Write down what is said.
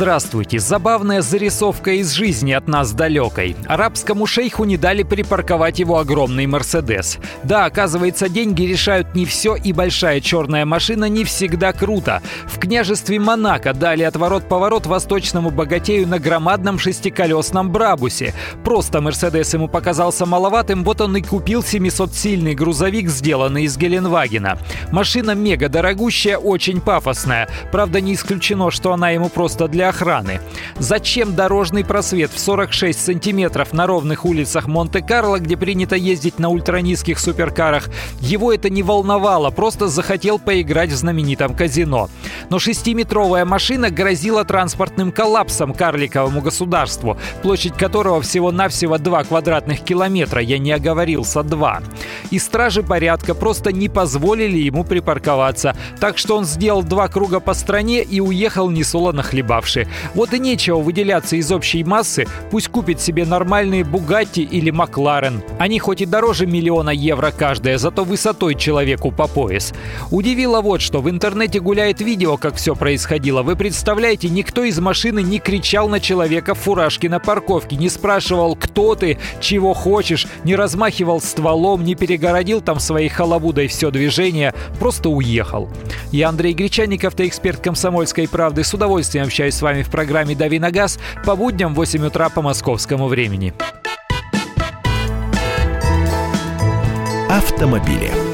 Здравствуйте. Забавная зарисовка из жизни от нас далекой. Арабскому шейху не дали припарковать его огромный Мерседес. Да, оказывается, деньги решают не все, и большая черная машина не всегда круто. В княжестве Монако дали отворот-поворот восточному богатею на громадном шестиколесном Брабусе. Просто Мерседес ему показался маловатым, вот он и купил 700-сильный грузовик, сделанный из Геленвагена. Машина мега дорогущая, очень пафосная. Правда, не исключено, что она ему просто для охраны. Зачем дорожный просвет в 46 сантиметров на ровных улицах Монте-Карло, где принято ездить на ультранизких суперкарах? Его это не волновало, просто захотел поиграть в знаменитом казино. Но шестиметровая машина грозила транспортным коллапсом карликовому государству, площадь которого всего-навсего 2 квадратных километра, я не оговорился, 2. И стражи порядка просто не позволили ему припарковаться, так что он сделал два круга по стране и уехал несолоно хлебавший дальше. Вот и нечего выделяться из общей массы, пусть купит себе нормальные Бугатти или Макларен. Они хоть и дороже миллиона евро каждая, зато высотой человеку по пояс. Удивило вот что, в интернете гуляет видео, как все происходило. Вы представляете, никто из машины не кричал на человека в фуражке на парковке, не спрашивал, кто ты, чего хочешь, не размахивал стволом, не перегородил там своей халабудой все движение, просто уехал. Я Андрей Гречанников, автоэксперт комсомольской правды, с удовольствием общаюсь с вами в программе «Дави на газ» по будням в 8 утра по московскому времени. Автомобили.